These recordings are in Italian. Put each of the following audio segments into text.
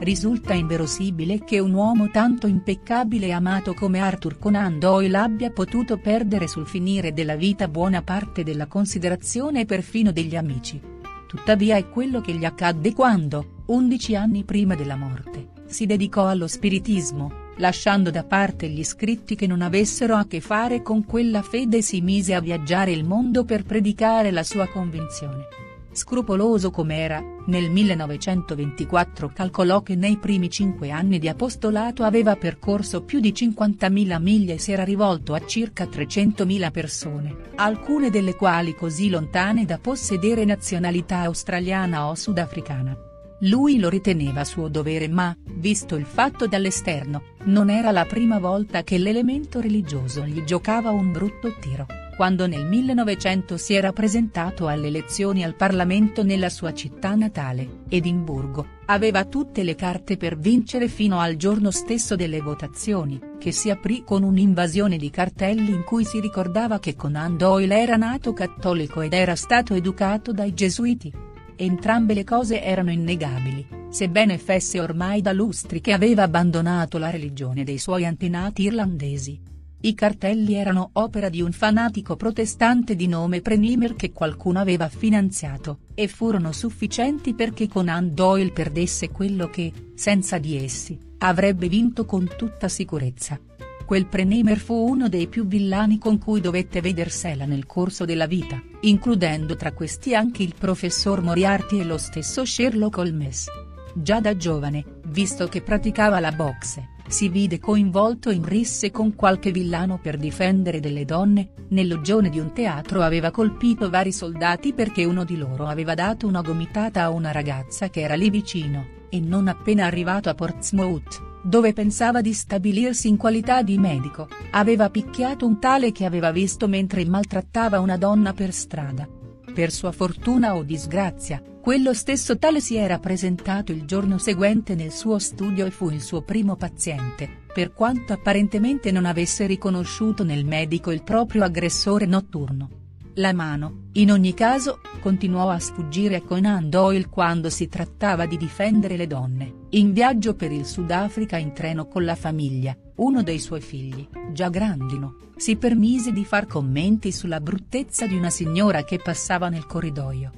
Risulta inverosimile che un uomo tanto impeccabile e amato come Arthur Conan Doyle abbia potuto perdere sul finire della vita buona parte della considerazione e perfino degli amici. Tuttavia è quello che gli accadde quando, undici anni prima della morte, si dedicò allo spiritismo, lasciando da parte gli scritti che non avessero a che fare con quella fede e si mise a viaggiare il mondo per predicare la sua convinzione. Scrupoloso com'era, nel 1924 calcolò che nei primi cinque anni di apostolato aveva percorso più di 50.000 miglia e si era rivolto a circa 300.000 persone, alcune delle quali così lontane da possedere nazionalità australiana o sudafricana. Lui lo riteneva suo dovere ma, visto il fatto dall'esterno, non era la prima volta che l'elemento religioso gli giocava un brutto tiro quando nel 1900 si era presentato alle elezioni al Parlamento nella sua città natale, Edimburgo, aveva tutte le carte per vincere fino al giorno stesso delle votazioni, che si aprì con un'invasione di cartelli in cui si ricordava che Conan Doyle era nato cattolico ed era stato educato dai gesuiti. Entrambe le cose erano innegabili, sebbene fesse ormai da lustri che aveva abbandonato la religione dei suoi antenati irlandesi. I cartelli erano opera di un fanatico protestante di nome Prenimer che qualcuno aveva finanziato, e furono sufficienti perché Conan Doyle perdesse quello che, senza di essi, avrebbe vinto con tutta sicurezza. Quel Prenimer fu uno dei più villani con cui dovette vedersela nel corso della vita, includendo tra questi anche il professor Moriarty e lo stesso Sherlock Holmes. Già da giovane, visto che praticava la boxe, si vide coinvolto in risse con qualche villano per difendere delle donne, nel loggione di un teatro aveva colpito vari soldati perché uno di loro aveva dato una gomitata a una ragazza che era lì vicino, e non appena arrivato a Portsmouth, dove pensava di stabilirsi in qualità di medico, aveva picchiato un tale che aveva visto mentre maltrattava una donna per strada. Per sua fortuna o disgrazia, quello stesso tale si era presentato il giorno seguente nel suo studio e fu il suo primo paziente, per quanto apparentemente non avesse riconosciuto nel medico il proprio aggressore notturno. La mano, in ogni caso, continuò a sfuggire a Conan Doyle quando si trattava di difendere le donne, in viaggio per il Sudafrica in treno con la famiglia, uno dei suoi figli, già grandino, si permise di far commenti sulla bruttezza di una signora che passava nel corridoio.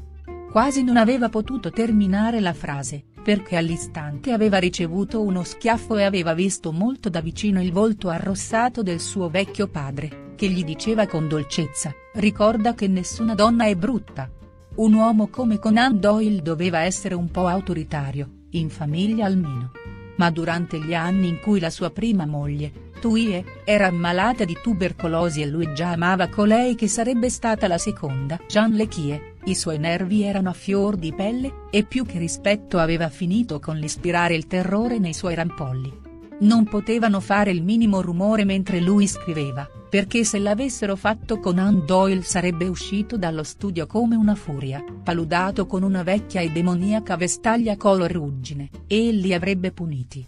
Quasi non aveva potuto terminare la frase, perché all'istante aveva ricevuto uno schiaffo e aveva visto molto da vicino il volto arrossato del suo vecchio padre, che gli diceva con dolcezza, ricorda che nessuna donna è brutta. Un uomo come Conan Doyle doveva essere un po' autoritario, in famiglia almeno. Ma durante gli anni in cui la sua prima moglie, Tuie, era ammalata di tubercolosi e lui già amava colei che sarebbe stata la seconda Jean Lechie, i suoi nervi erano a fior di pelle, e più che rispetto aveva finito con l'ispirare il terrore nei suoi rampolli. Non potevano fare il minimo rumore mentre lui scriveva, perché se l'avessero fatto Conan Doyle sarebbe uscito dallo studio come una furia, paludato con una vecchia e demoniaca vestaglia color ruggine, e li avrebbe puniti.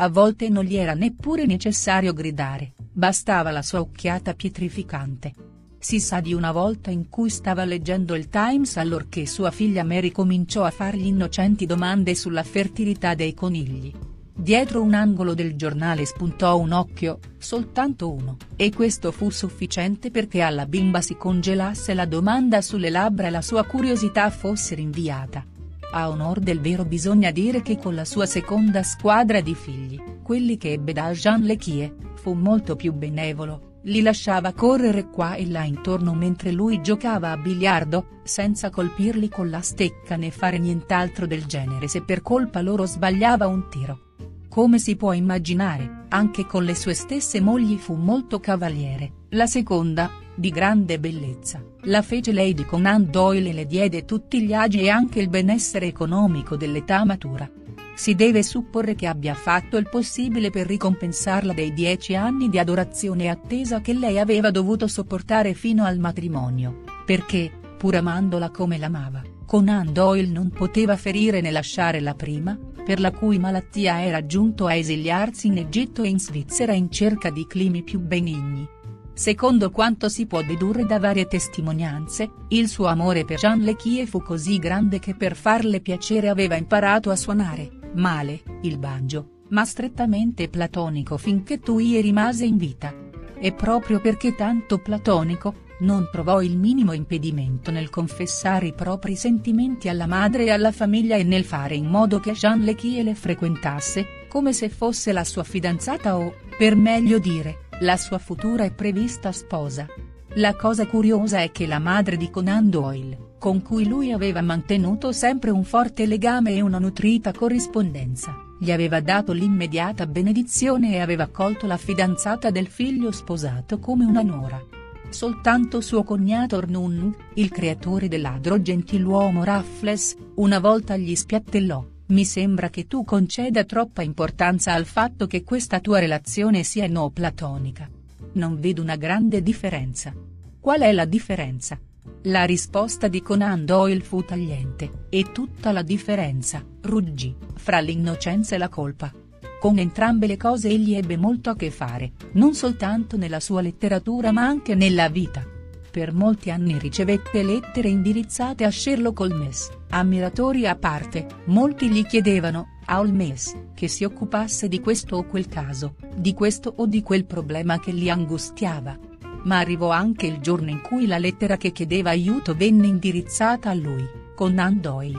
A volte non gli era neppure necessario gridare, bastava la sua occhiata pietrificante, si sa di una volta in cui stava leggendo il Times allorché sua figlia Mary cominciò a fargli innocenti domande sulla fertilità dei conigli. Dietro un angolo del giornale spuntò un occhio, soltanto uno, e questo fu sufficiente perché alla bimba si congelasse la domanda sulle labbra e la sua curiosità fosse rinviata. A onor del vero bisogna dire che con la sua seconda squadra di figli, quelli che ebbe da Jean Lechie, fu molto più benevolo, li lasciava correre qua e là intorno mentre lui giocava a biliardo, senza colpirli con la stecca né fare nient'altro del genere se per colpa loro sbagliava un tiro. Come si può immaginare, anche con le sue stesse mogli fu molto cavaliere, la seconda, di grande bellezza, la fece Lady Conan Doyle e le diede tutti gli agi e anche il benessere economico dell'età matura si deve supporre che abbia fatto il possibile per ricompensarla dei dieci anni di adorazione e attesa che lei aveva dovuto sopportare fino al matrimonio, perché, pur amandola come l'amava, Conan Doyle non poteva ferire né lasciare la prima, per la cui malattia era giunto a esiliarsi in Egitto e in Svizzera in cerca di climi più benigni. Secondo quanto si può dedurre da varie testimonianze, il suo amore per Jean Lechie fu così grande che per farle piacere aveva imparato a suonare, male, il banjo, ma strettamente platonico finché Tui rimase in vita. E proprio perché tanto platonico, non trovò il minimo impedimento nel confessare i propri sentimenti alla madre e alla famiglia e nel fare in modo che Jean Lechie le frequentasse, come se fosse la sua fidanzata o, per meglio dire, la sua futura e prevista sposa. La cosa curiosa è che la madre di Conan Doyle, con cui lui aveva mantenuto sempre un forte legame e una nutrita corrispondenza, gli aveva dato l'immediata benedizione e aveva accolto la fidanzata del figlio sposato come una nuora. Soltanto suo cognato Ornun, il creatore del ladro gentiluomo Raffles, una volta gli spiattellò, mi sembra che tu conceda troppa importanza al fatto che questa tua relazione sia no platonica. Non vedo una grande differenza. Qual è la differenza? La risposta di Conan Doyle fu tagliente, e tutta la differenza, ruggì, fra l'innocenza e la colpa. Con entrambe le cose egli ebbe molto a che fare, non soltanto nella sua letteratura ma anche nella vita. Per molti anni ricevette lettere indirizzate a Sherlock Holmes, ammiratori a parte, molti gli chiedevano, a Holmes, che si occupasse di questo o quel caso, di questo o di quel problema che li angustiava. Ma arrivò anche il giorno in cui la lettera che chiedeva aiuto venne indirizzata a lui, Conan Doyle.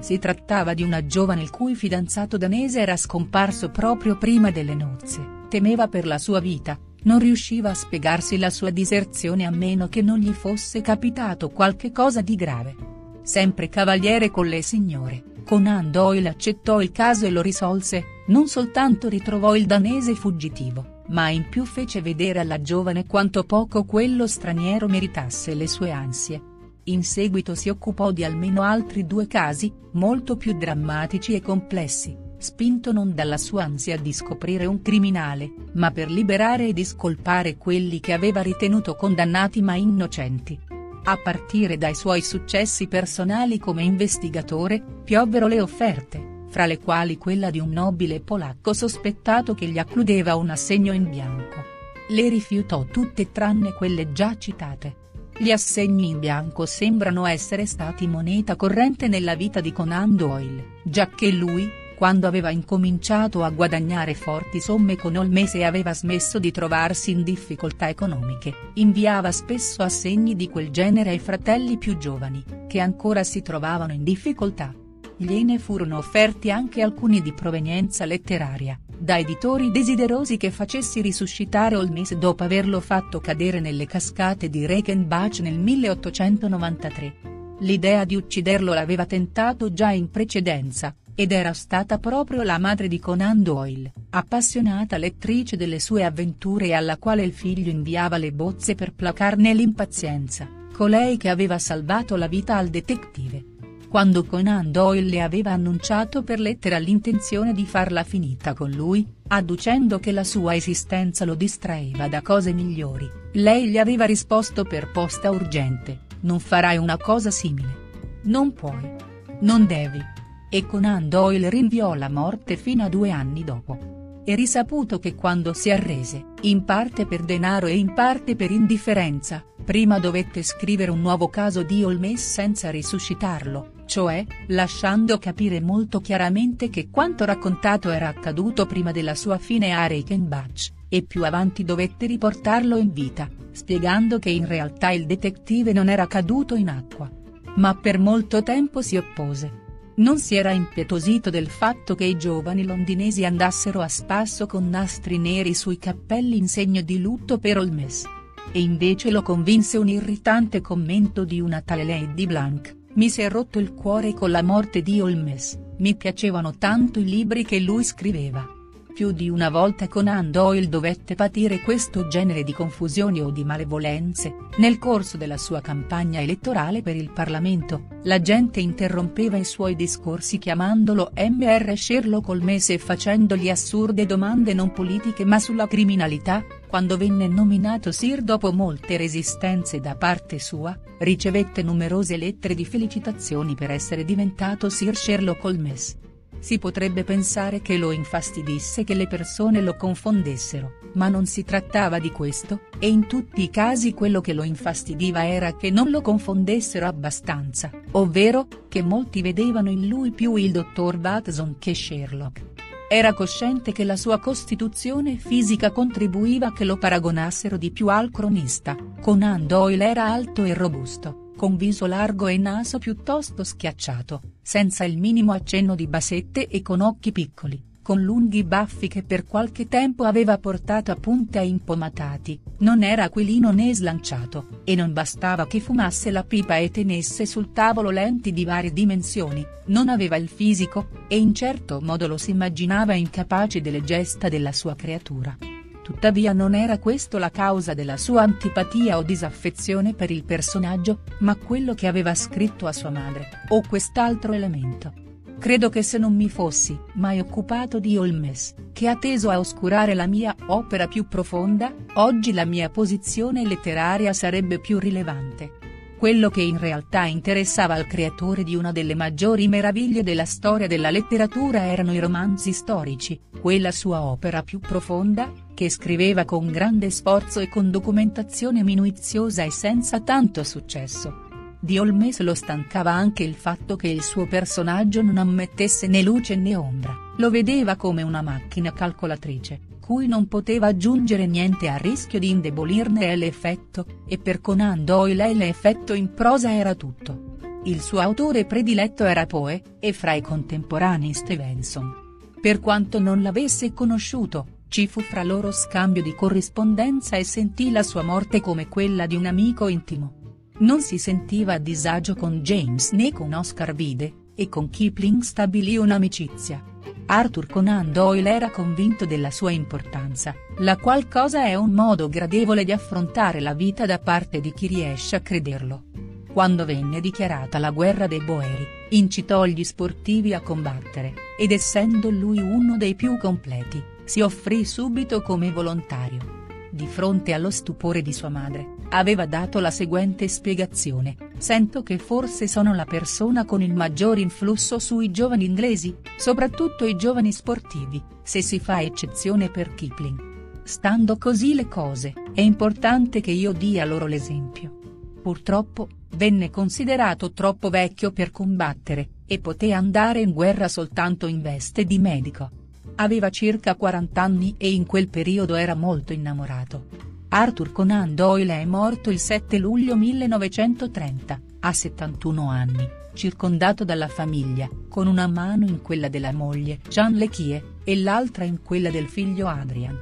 Si trattava di una giovane il cui fidanzato danese era scomparso proprio prima delle nozze, temeva per la sua vita, non riusciva a spiegarsi la sua diserzione a meno che non gli fosse capitato qualche cosa di grave. Sempre cavaliere con le signore, Conan Doyle accettò il caso e lo risolse, non soltanto ritrovò il danese fuggitivo, ma in più fece vedere alla giovane quanto poco quello straniero meritasse le sue ansie. In seguito si occupò di almeno altri due casi, molto più drammatici e complessi, spinto non dalla sua ansia di scoprire un criminale, ma per liberare e discolpare quelli che aveva ritenuto condannati ma innocenti. A partire dai suoi successi personali come investigatore, piovvero le offerte, fra le quali quella di un nobile polacco sospettato che gli accludeva un assegno in bianco. Le rifiutò tutte tranne quelle già citate. Gli assegni in bianco sembrano essere stati moneta corrente nella vita di Conan Doyle, giacché lui, quando aveva incominciato a guadagnare forti somme con Holmes e aveva smesso di trovarsi in difficoltà economiche, inviava spesso assegni di quel genere ai fratelli più giovani, che ancora si trovavano in difficoltà. Gliene furono offerti anche alcuni di provenienza letteraria, da editori desiderosi che facessi risuscitare Holmes dopo averlo fatto cadere nelle cascate di Reichenbach nel 1893. L'idea di ucciderlo l'aveva tentato già in precedenza, ed era stata proprio la madre di Conan Doyle, appassionata lettrice delle sue avventure e alla quale il figlio inviava le bozze per placarne l'impazienza, colei che aveva salvato la vita al detective quando Conan Doyle le aveva annunciato per lettera l'intenzione di farla finita con lui, adducendo che la sua esistenza lo distraeva da cose migliori, lei gli aveva risposto per posta urgente, non farai una cosa simile. Non puoi. Non devi. E Conan Doyle rinviò la morte fino a due anni dopo. È risaputo che quando si arrese, in parte per denaro e in parte per indifferenza, prima dovette scrivere un nuovo caso di Holmes senza risuscitarlo, cioè, lasciando capire molto chiaramente che quanto raccontato era accaduto prima della sua fine a Reichenbach, e più avanti dovette riportarlo in vita, spiegando che in realtà il detective non era caduto in acqua. Ma per molto tempo si oppose. Non si era impietosito del fatto che i giovani londinesi andassero a spasso con nastri neri sui cappelli in segno di lutto per Holmes. E invece lo convinse un irritante commento di una tale Lady Blanc mi si è rotto il cuore con la morte di Holmes, mi piacevano tanto i libri che lui scriveva. Più di una volta Conan Doyle dovette patire questo genere di confusioni o di malevolenze, nel corso della sua campagna elettorale per il Parlamento, la gente interrompeva i suoi discorsi chiamandolo Mr. Sherlock Holmes e facendogli assurde domande non politiche ma sulla criminalità, Quando venne nominato Sir dopo molte resistenze da parte sua, ricevette numerose lettere di felicitazioni per essere diventato Sir Sherlock Holmes. Si potrebbe pensare che lo infastidisse che le persone lo confondessero, ma non si trattava di questo, e in tutti i casi quello che lo infastidiva era che non lo confondessero abbastanza, ovvero, che molti vedevano in lui più il dottor Watson che Sherlock. Era cosciente che la sua costituzione fisica contribuiva a che lo paragonassero di più al cronista, Conan Doyle era alto e robusto con viso largo e naso piuttosto schiacciato, senza il minimo accenno di basette e con occhi piccoli, con lunghi baffi che per qualche tempo aveva portato a punta impomatati, non era aquilino né slanciato, e non bastava che fumasse la pipa e tenesse sul tavolo lenti di varie dimensioni, non aveva il fisico, e in certo modo lo si immaginava incapace delle gesta della sua creatura. Tuttavia non era questo la causa della sua antipatia o disaffezione per il personaggio, ma quello che aveva scritto a sua madre, o quest'altro elemento. Credo che se non mi fossi mai occupato di Holmes, che ha teso a oscurare la mia opera più profonda, oggi la mia posizione letteraria sarebbe più rilevante. Quello che in realtà interessava al creatore di una delle maggiori meraviglie della storia della letteratura erano i romanzi storici, quella sua opera più profonda, che scriveva con grande sforzo e con documentazione minuziosa e senza tanto successo. Di Holmes lo stancava anche il fatto che il suo personaggio non ammettesse né luce né ombra, lo vedeva come una macchina calcolatrice, cui non poteva aggiungere niente a rischio di indebolirne l'effetto, e per Conan Doyle l'effetto in prosa era tutto. Il suo autore prediletto era Poe, e fra i contemporanei Stevenson. Per quanto non l'avesse conosciuto, ci fu fra loro scambio di corrispondenza e sentì la sua morte come quella di un amico intimo. Non si sentiva a disagio con James né con Oscar Vide, e con Kipling stabilì un'amicizia. Arthur Conan Doyle era convinto della sua importanza, la qual è un modo gradevole di affrontare la vita da parte di chi riesce a crederlo. Quando venne dichiarata la guerra dei Boeri, incitò gli sportivi a combattere, ed essendo lui uno dei più completi, si offrì subito come volontario. Di fronte allo stupore di sua madre, aveva dato la seguente spiegazione, sento che forse sono la persona con il maggior influsso sui giovani inglesi, soprattutto i giovani sportivi, se si fa eccezione per Kipling. Stando così le cose, è importante che io dia loro l'esempio. Purtroppo, venne considerato troppo vecchio per combattere, e poté andare in guerra soltanto in veste di medico. Aveva circa 40 anni e in quel periodo era molto innamorato. Arthur Conan Doyle è morto il 7 luglio 1930, a 71 anni, circondato dalla famiglia, con una mano in quella della moglie Jean Lechie, e l'altra in quella del figlio Adrian.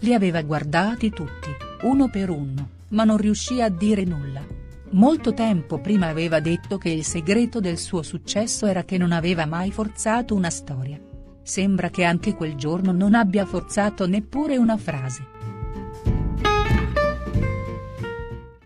Li aveva guardati tutti, uno per uno, ma non riuscì a dire nulla. Molto tempo prima aveva detto che il segreto del suo successo era che non aveva mai forzato una storia. Sembra che anche quel giorno non abbia forzato neppure una frase.